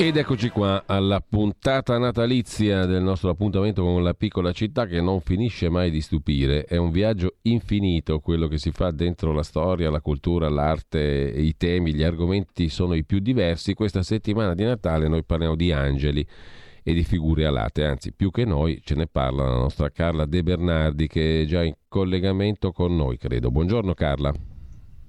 Ed eccoci qua alla puntata natalizia del nostro appuntamento con la piccola città che non finisce mai di stupire. È un viaggio infinito quello che si fa dentro la storia, la cultura, l'arte, i temi, gli argomenti sono i più diversi. Questa settimana di Natale noi parliamo di angeli e di figure alate, anzi più che noi ce ne parla la nostra Carla De Bernardi che è già in collegamento con noi, credo. Buongiorno Carla.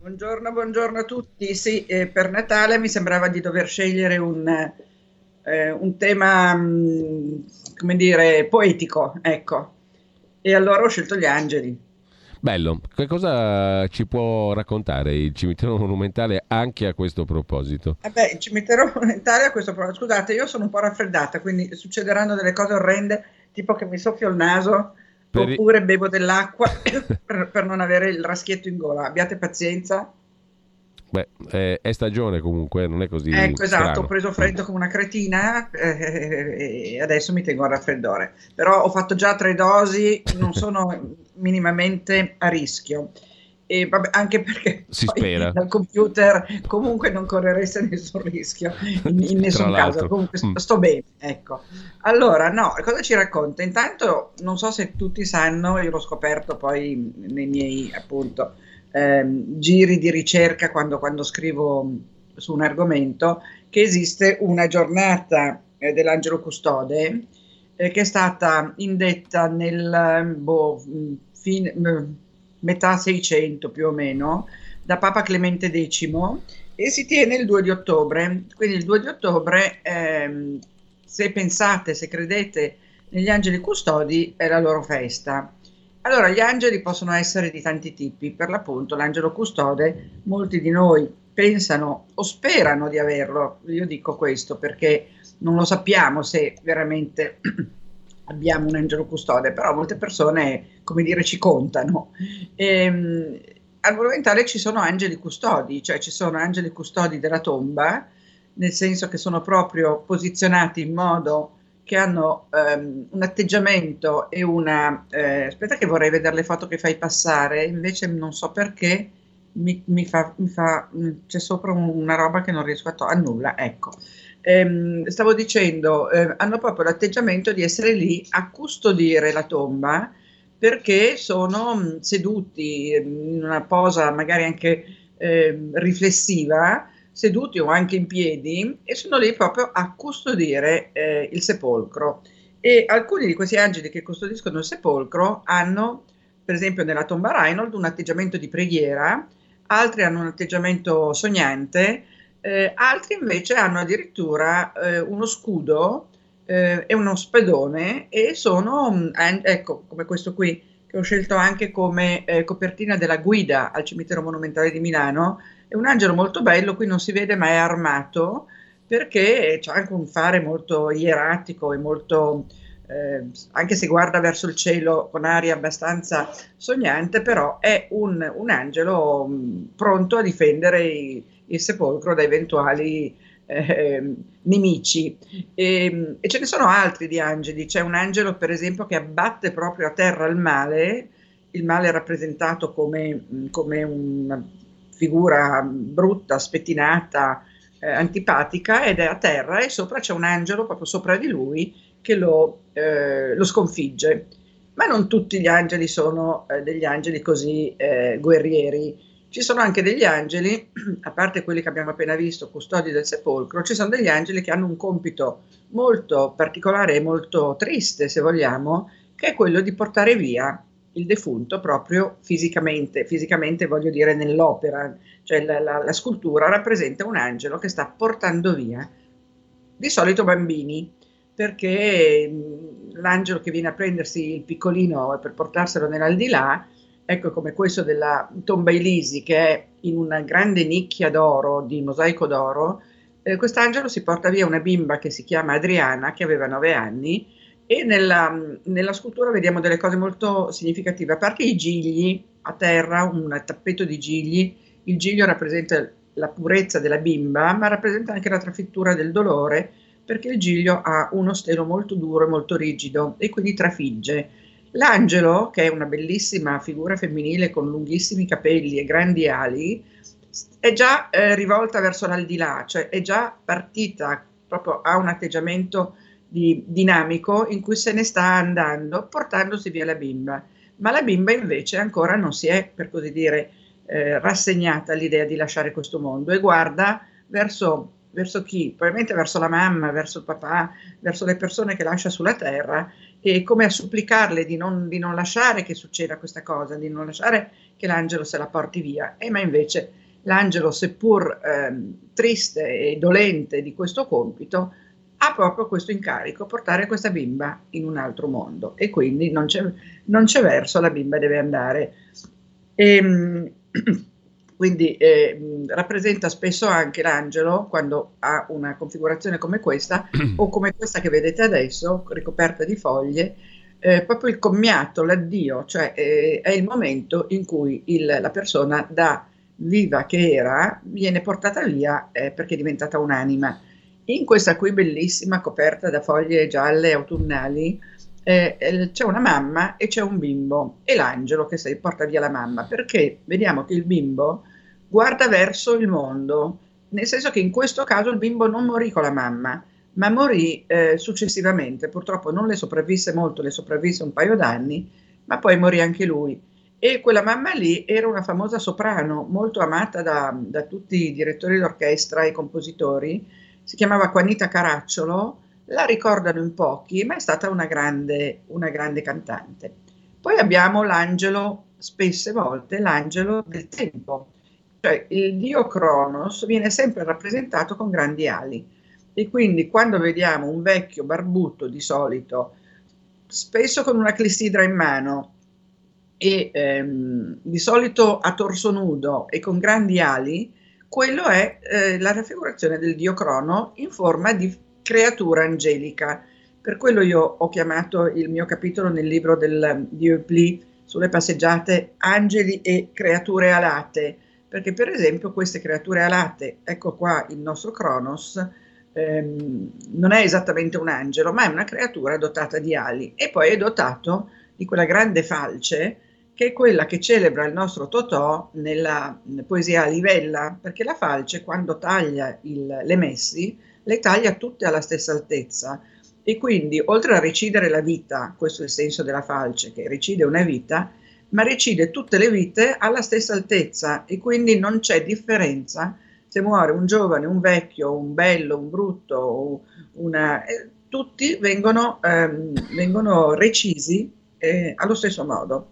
Buongiorno, buongiorno a tutti. Sì, eh, per Natale mi sembrava di dover scegliere un, eh, un tema, mh, mm, come dire, poetico, ecco. E allora ho scelto gli angeli. Bello, che cosa ci può raccontare il cimitero monumentale anche a questo proposito? Eh il cimitero monumentale a questo proposito, scusate, io sono un po' raffreddata, quindi succederanno delle cose orrende, tipo che mi soffio il naso per... Oppure bevo dell'acqua per, per, non avere il raschietto in gola. Abbiate pazienza. Beh, eh, è stagione comunque, non è così. Ecco, esatto, strano. ho preso freddo come una cretina eh, e adesso mi tengo al raffreddore. Però ho fatto già tre dosi, non sono minimamente a rischio e vabbè, anche perché si spera. dal computer comunque non correreste nessun rischio in, in nessun caso. comunque mm. sto bene ecco. Allora no cosa ci racconta? Intanto non so se tutti sanno io l'ho scoperto poi nei miei appunto ehm, giri di ricerca quando, quando scrivo su un argomento che esiste una giornata eh, dell'angelo custode eh, che è stata indetta nel boh, fine metà 600 più o meno, da Papa Clemente X e si tiene il 2 di ottobre. Quindi il 2 di ottobre, ehm, se pensate, se credete negli angeli custodi, è la loro festa. Allora, gli angeli possono essere di tanti tipi, per l'appunto l'angelo custode, molti di noi pensano o sperano di averlo, io dico questo perché non lo sappiamo se veramente abbiamo un angelo custode, però molte persone, come dire, ci contano. E, ehm, al monumentale ci sono angeli custodi, cioè ci sono angeli custodi della tomba, nel senso che sono proprio posizionati in modo che hanno um, un atteggiamento e una... Eh, aspetta che vorrei vedere le foto che fai passare, invece non so perché mi, mi fa, mi fa c'è sopra una roba che non riesco a, to- a nulla, ecco ehm, stavo dicendo, eh, hanno proprio l'atteggiamento di essere lì a custodire la tomba perché sono mm, seduti in una posa magari anche eh, riflessiva, seduti o anche in piedi e sono lì proprio a custodire eh, il sepolcro. E alcuni di questi angeli che custodiscono il sepolcro hanno, per esempio nella tomba Reinhold, un atteggiamento di preghiera, altri hanno un atteggiamento sognante, eh, altri invece hanno addirittura eh, uno scudo eh, e uno spedone e sono, mm, ecco, come questo qui, che ho scelto anche come eh, copertina della guida al cimitero monumentale di Milano, è un angelo molto bello, qui non si vede ma è armato perché c'è anche un fare molto ieratico e molto, eh, anche se guarda verso il cielo con aria abbastanza sognante, però è un, un angelo mh, mm, pronto a difendere i, il sepolcro da eventuali eh, nemici. E, e, ce ne sono altri di angeli, c'è un angelo per esempio che abbatte proprio a terra il male, il male è rappresentato come, come una figura brutta, spettinata, eh, antipatica ed è a terra e sopra c'è un angelo proprio sopra di lui che lo, eh, lo sconfigge. Ma non tutti gli angeli sono eh, degli angeli così eh, guerrieri ci sono anche degli angeli, a parte quelli che abbiamo appena visto, custodi del sepolcro, ci sono degli angeli che hanno un compito molto particolare e molto triste, se vogliamo, che è quello di portare via il defunto proprio fisicamente, fisicamente voglio dire nell'opera, cioè la, la, la scultura rappresenta un angelo che sta portando via di solito bambini, perché l'angelo che viene a prendersi il piccolino per portarselo nell'aldilà ecco come questo della tomba Elisi che è in una grande nicchia d'oro, di mosaico d'oro, eh, quest'angelo si porta via una bimba che si chiama Adriana, che aveva nove anni, e nella, nella, scultura vediamo delle cose molto significative, a parte i gigli a terra, un tappeto di gigli, il giglio rappresenta la purezza della bimba, ma rappresenta anche la trafittura del dolore, perché il giglio ha uno stelo molto duro e molto rigido e quindi trafigge. L'angelo, che è una bellissima figura femminile con lunghissimi capelli e grandi ali, è già eh, rivolta verso l'aldilà, cioè è già partita, proprio ha un atteggiamento di, dinamico in cui se ne sta andando portandosi via la bimba. Ma la bimba invece ancora non si è, per così dire, eh, rassegnata all'idea di lasciare questo mondo e guarda verso, verso chi? Probabilmente verso la mamma, verso il papà, verso le persone che lascia sulla terra e come a supplicarle di non, di non lasciare che succeda questa cosa, di non lasciare che l'angelo se la porti via. E ma invece l'angelo, seppur eh, triste e dolente di questo compito, ha proprio questo incarico, portare questa bimba in un altro mondo e quindi non c'è, non c'è verso, la bimba deve andare. E, ehm, quindi eh, rappresenta spesso anche l'angelo quando ha una configurazione come questa o come questa che vedete adesso, ricoperta di foglie, eh, proprio il commiato, l'addio, cioè eh, è il momento in cui il, la persona da viva che era viene portata via eh, perché è diventata un'anima. In questa qui bellissima coperta da foglie gialle autunnali eh, eh, c'è una mamma e c'è un bimbo e l'angelo che si porta via la mamma perché vediamo che il bimbo guarda verso il mondo, nel senso che in questo caso il bimbo non morì con la mamma, ma morì eh, successivamente. Purtroppo non le sopravvisse molto, le sopravvisse un paio d'anni, ma poi morì anche lui. E quella mamma lì era una famosa soprano, molto amata da, da tutti i direttori d'orchestra e compositori, si chiamava Juanita Caracciolo, la ricordano in pochi, ma è stata una grande, una grande cantante. Poi abbiamo l'angelo, spesse volte, l'angelo del tempo, cioè il dio Cronos viene sempre rappresentato con grandi ali e quindi quando vediamo un vecchio barbuto di solito, spesso con una clessidra in mano e ehm, di solito a torso nudo e con grandi ali, quello è eh, la raffigurazione del dio Crono in forma di creatura angelica. Per quello io ho chiamato il mio capitolo nel libro del, di Eupli sulle passeggiate Angeli e creature alate, perché per esempio queste creature alate, ecco qua il nostro Cronos, ehm, non è esattamente un angelo, ma è una creatura dotata di ali. E poi è dotato di quella grande falce che è quella che celebra il nostro Totò nella poesia a livella, perché la falce quando taglia il, le messi le taglia tutte alla stessa altezza. E quindi oltre a recidere la vita, questo è il senso della falce, che recide una vita, ma recide tutte le vite alla stessa altezza e quindi non c'è differenza se muore un giovane, un vecchio, un bello, un brutto, una, eh, tutti vengono, ehm, vengono recisi eh, allo stesso modo.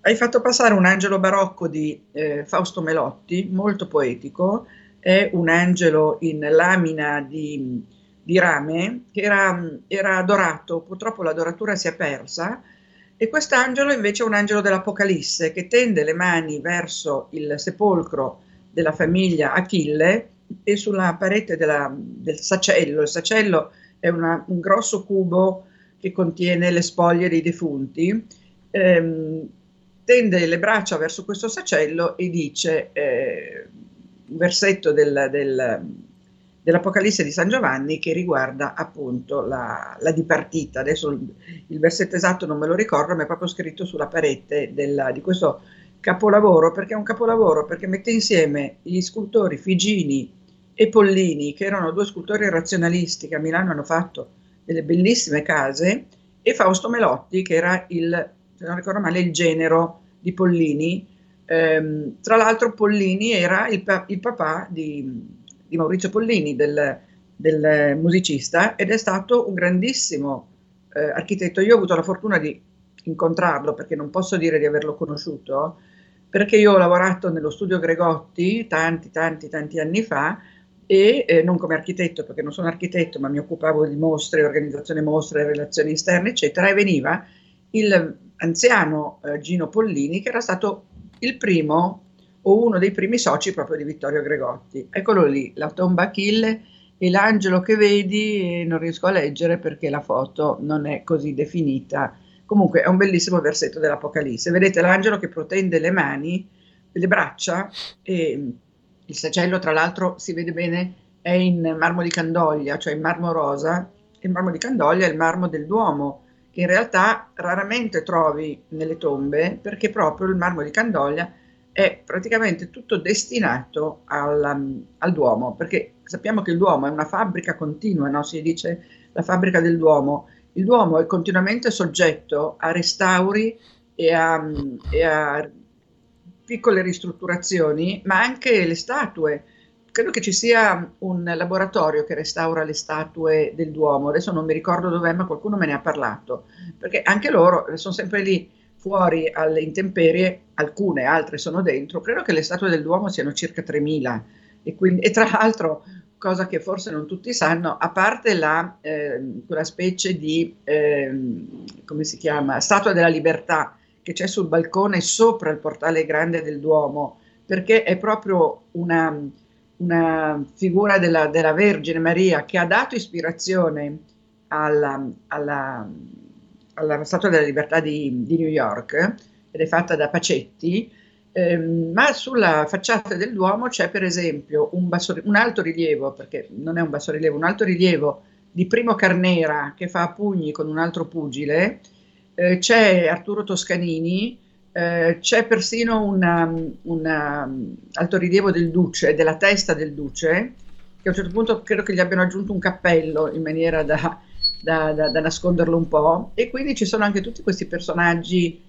Hai fatto passare un angelo barocco di eh, Fausto Melotti, molto poetico, è un angelo in lamina di, di rame che era, era adorato, purtroppo l'adoratura si è persa, e quest'angelo invece è un angelo dell'Apocalisse che tende le mani verso il sepolcro della famiglia Achille e sulla parete della, del sacello, il sacello è una, un grosso cubo che contiene le spoglie dei defunti, ehm, tende le braccia verso questo sacello e dice, eh, un versetto del, del, dell'Apocalisse di San Giovanni che riguarda appunto la, la dipartita. Adesso il, versetto esatto non me lo ricordo, ma è proprio scritto sulla parete della, di questo capolavoro, perché è un capolavoro, perché mette insieme gli scultori Figini e Pollini, che erano due scultori razionalisti che a Milano hanno fatto delle bellissime case, e Fausto Melotti, che era il se non ricordo male, il genero di Pollini. Eh, tra l'altro Pollini era il, pa- il papà di, di, Maurizio Pollini, del, del, musicista, ed è stato un grandissimo eh, architetto. Io ho avuto la fortuna di incontrarlo, perché non posso dire di averlo conosciuto, perché io ho lavorato nello studio Gregotti tanti, tanti, tanti anni fa, e eh, non come architetto, perché non sono architetto, ma mi occupavo di mostre, organizzazione mostre, relazioni esterne, eccetera, e veniva il anziano eh, Gino Pollini, che era stato il primo o uno dei primi soci proprio di Vittorio Gregotti. Eccolo lì, la tomba Achille e l'angelo che vedi, non riesco a leggere perché la foto non è così definita. Comunque è un bellissimo versetto dell'Apocalisse. Vedete l'angelo che protende le mani, le braccia e, Il sacello, tra l'altro, si vede bene, è in marmo di Candoglia, cioè in marmo rosa. Il marmo di Candoglia è il marmo del Duomo, che in realtà raramente trovi nelle tombe, perché proprio il marmo di Candoglia è praticamente tutto destinato al, al Duomo, perché sappiamo che il Duomo è una fabbrica continua, no? si dice la fabbrica del Duomo. Il Duomo è continuamente soggetto a restauri e a, e a piccole ristrutturazioni, ma anche le statue. Credo che ci sia un laboratorio che restaura le statue del Duomo, adesso non mi ricordo dov'è, ma qualcuno me ne ha parlato, perché anche loro sono sempre lì fuori alle intemperie, alcune, altre sono dentro. Credo che le statue del Duomo siano circa 3.000 e, quindi, e tra l'altro, cosa che forse non tutti sanno, a parte la, eh, quella specie di, eh, come si chiama, Statua della Libertà, che c'è sul balcone sopra il portale grande del Duomo, perché è proprio una, una figura della, della, Vergine Maria che ha dato ispirazione alla, alla, alla Statua della Libertà di, di, New York ed è fatta da Pacetti, ehm, ma sulla facciata del Duomo c'è per esempio un, basso, un alto rilievo, perché non è un basso rilievo, un alto rilievo di Primo Carnera che fa a pugni con un altro pugile, eh, c'è Arturo Toscanini, eh, c'è persino un altorilievo del Duce, della testa del Duce, che a un certo punto credo che gli abbiano aggiunto un cappello in maniera da, da, da, da nasconderlo un po', e quindi ci sono anche tutti questi personaggi,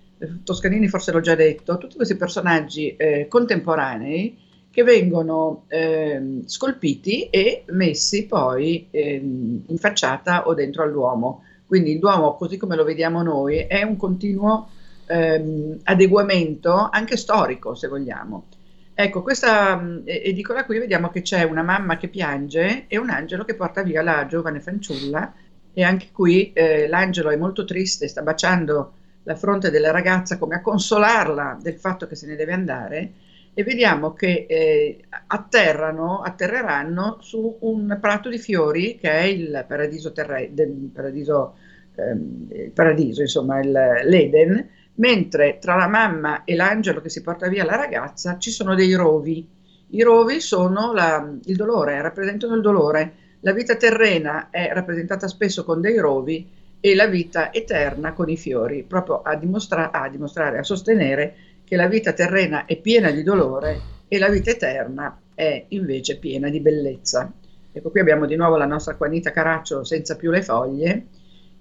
Toscanini forse l'ho già detto, tutti questi personaggi eh, contemporanei che vengono eh, scolpiti e messi poi eh, in facciata o dentro all'uomo. Quindi il Duomo, così come lo vediamo noi, è un continuo ehm, adeguamento anche storico, se vogliamo. Ecco, questa edicola qui vediamo che c'è una mamma che piange e un angelo che porta via la giovane fanciulla e anche qui eh, l'angelo è molto triste, sta baciando la fronte della ragazza come a consolarla del fatto che se ne deve andare e vediamo che eh, atterrano, atterreranno su un prato di fiori che è il paradiso, terre- del paradiso, ehm, il paradiso insomma il, l'Eden, mentre tra la mamma e l'angelo che si porta via la ragazza ci sono dei rovi. I rovi sono la, il dolore, rappresentano il dolore. La vita terrena è rappresentata spesso con dei rovi e la vita eterna con i fiori, proprio a, dimostra- a dimostrare, a sostenere che la vita terrena è piena di dolore e la vita eterna è invece piena di bellezza. Ecco, qui abbiamo di nuovo la nostra Quanita Caraccio senza più le foglie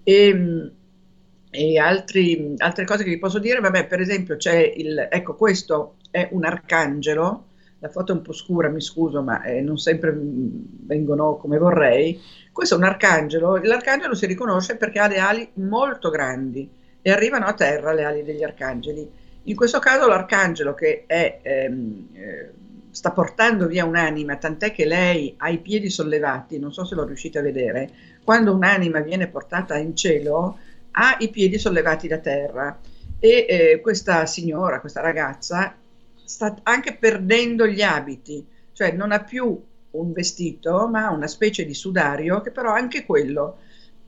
e, e altri, altre cose che vi posso dire, vabbè, per esempio c'è il, ecco, questo è un arcangelo, la foto è un po' scura, mi scuso, ma eh, non sempre vengono come vorrei. Questo è un arcangelo, l'arcangelo si riconosce perché ha le ali molto grandi e arrivano a terra le ali degli arcangeli. In questo caso l'arcangelo che è, ehm, eh, sta portando via un'anima, tant'è che lei ha i piedi sollevati, non so se lo riuscite a vedere, quando un'anima viene portata in cielo ha i piedi sollevati da terra. E eh, questa signora, questa ragazza, sta anche perdendo gli abiti, cioè non ha più un vestito, ma una specie di sudario che però anche quello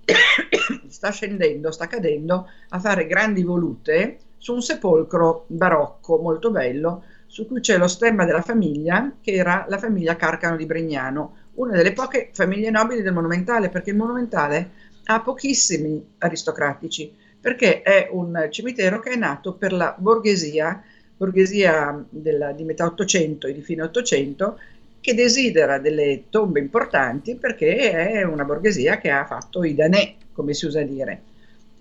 sta scendendo, sta cadendo a fare grandi volute su un sepolcro barocco molto bello su cui c'è lo stemma della famiglia che era la famiglia Carcano di Bregnano, una delle poche famiglie nobili del Monumentale perché il Monumentale ha pochissimi aristocratici perché è un cimitero che è nato per la borghesia, borghesia della, di metà 800 e di fine 800 che desidera delle tombe importanti perché è una borghesia che ha fatto i danè, come si usa dire.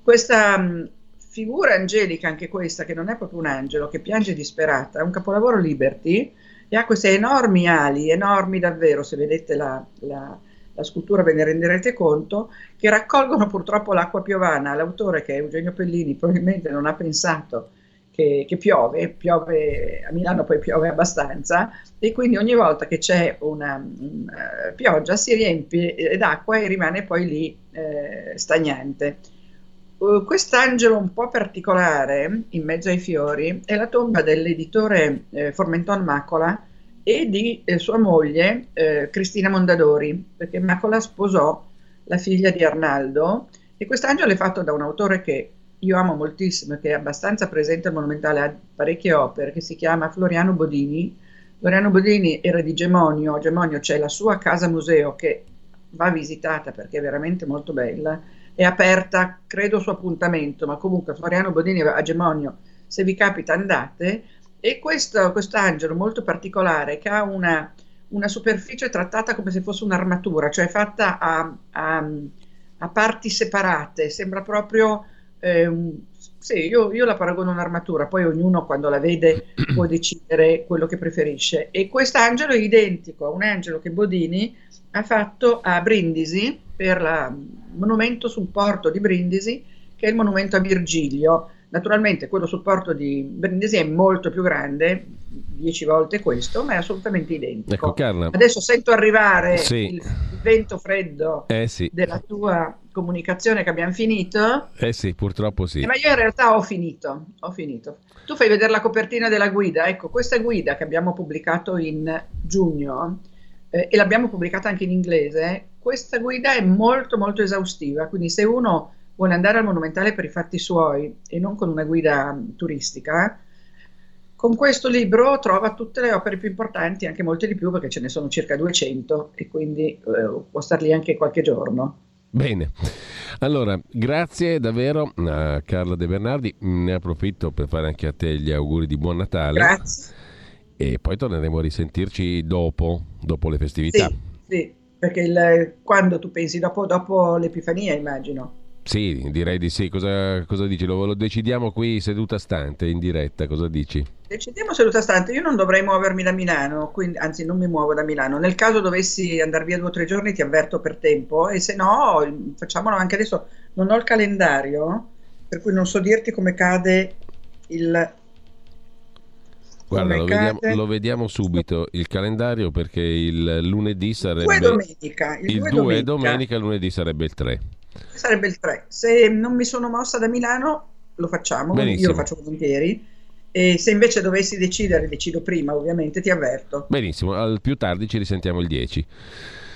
Questa figura angelica anche questa, che non è proprio un angelo, che piange disperata, è un capolavoro Liberty e ha queste enormi ali, enormi davvero, se vedete la, la, la scultura ve ne renderete conto, che raccolgono purtroppo l'acqua piovana. L'autore, che è Eugenio Pellini, probabilmente non ha pensato che, che, piove, piove a Milano poi piove abbastanza e quindi ogni volta che c'è una, una pioggia si riempie d'acqua e rimane poi lì eh, stagnante. Uh, quest'angelo un po' particolare in mezzo ai fiori è la tomba dell'editore eh, Formenton Macola e di eh, sua moglie eh, Cristina Mondadori, perché Macola sposò la figlia di Arnaldo e quest'angelo è fatto da un autore che io amo moltissimo che è abbastanza presente al Monumentale, ha parecchie opere, che si chiama Floriano Bodini. Loriano Bodini era di Gemonio, Gemonio c'è la sua casa museo che va visitata perché è veramente molto bella, è aperta, credo su appuntamento, ma comunque Floriano Bodini a Gemonio, se vi capita andate, e questo angelo molto particolare che ha una, una, superficie trattata come se fosse un'armatura, cioè fatta a, a, a parti separate, sembra proprio... Eh, sì, io, io, la paragono a un'armatura, poi ognuno quando la vede può decidere quello che preferisce. E quest'angelo è identico a un angelo che Bodini ha fatto a Brindisi per il monumento sul porto di Brindisi, che è il monumento a Virgilio. Naturalmente quello sul porto di Brindisi è molto più grande, dieci volte questo, ma è assolutamente identico. Ecco, Adesso sento arrivare sì. il, il, vento freddo eh, sì. della tua comunicazione che abbiamo finito. Eh sì, purtroppo sì. Eh, ma io in realtà ho finito, ho finito. Tu fai vedere la copertina della guida, ecco, questa guida che abbiamo pubblicato in giugno eh, e l'abbiamo pubblicata anche in inglese, questa guida è molto molto esaustiva, quindi se uno vuole andare al Monumentale per i fatti suoi e non con una guida turistica, con questo libro trova tutte le opere più importanti, anche molte di più perché ce ne sono circa 200 e quindi eh, può star lì anche qualche giorno. Bene, allora grazie davvero a Carla De Bernardi, ne approfitto per fare anche a te gli auguri di buon Natale. Grazie. E poi torneremo a risentirci dopo, dopo le festività. Sì, sì perché il, quando tu pensi dopo, dopo l'Epifania immagino. Sì, direi di sì. Cosa, cosa dici? Lo, lo, decidiamo qui seduta stante, in diretta. Cosa dici? Decidiamo seduta stante. Io non dovrei muovermi da Milano, quindi, anzi non mi muovo da Milano. Nel caso dovessi andare via due o tre giorni ti avverto per tempo e se no facciamolo anche adesso. Non ho il calendario, per cui non so dirti come cade il... Guarda, lo vediamo, lo vediamo, subito il calendario perché il lunedì sarebbe... Il 2 domenica. Il 2 domenica. domenica, lunedì sarebbe il 3 sarebbe il 3. Se non mi sono mossa da Milano, lo facciamo, Benissimo. io lo faccio volentieri. E se invece dovessi decidere, decido prima, ovviamente, ti avverto. Benissimo, al più tardi ci risentiamo il 10.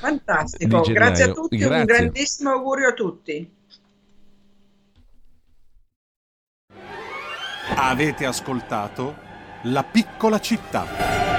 Fantastico, grazie a tutti, grazie. un grandissimo augurio a tutti. Avete ascoltato La piccola città.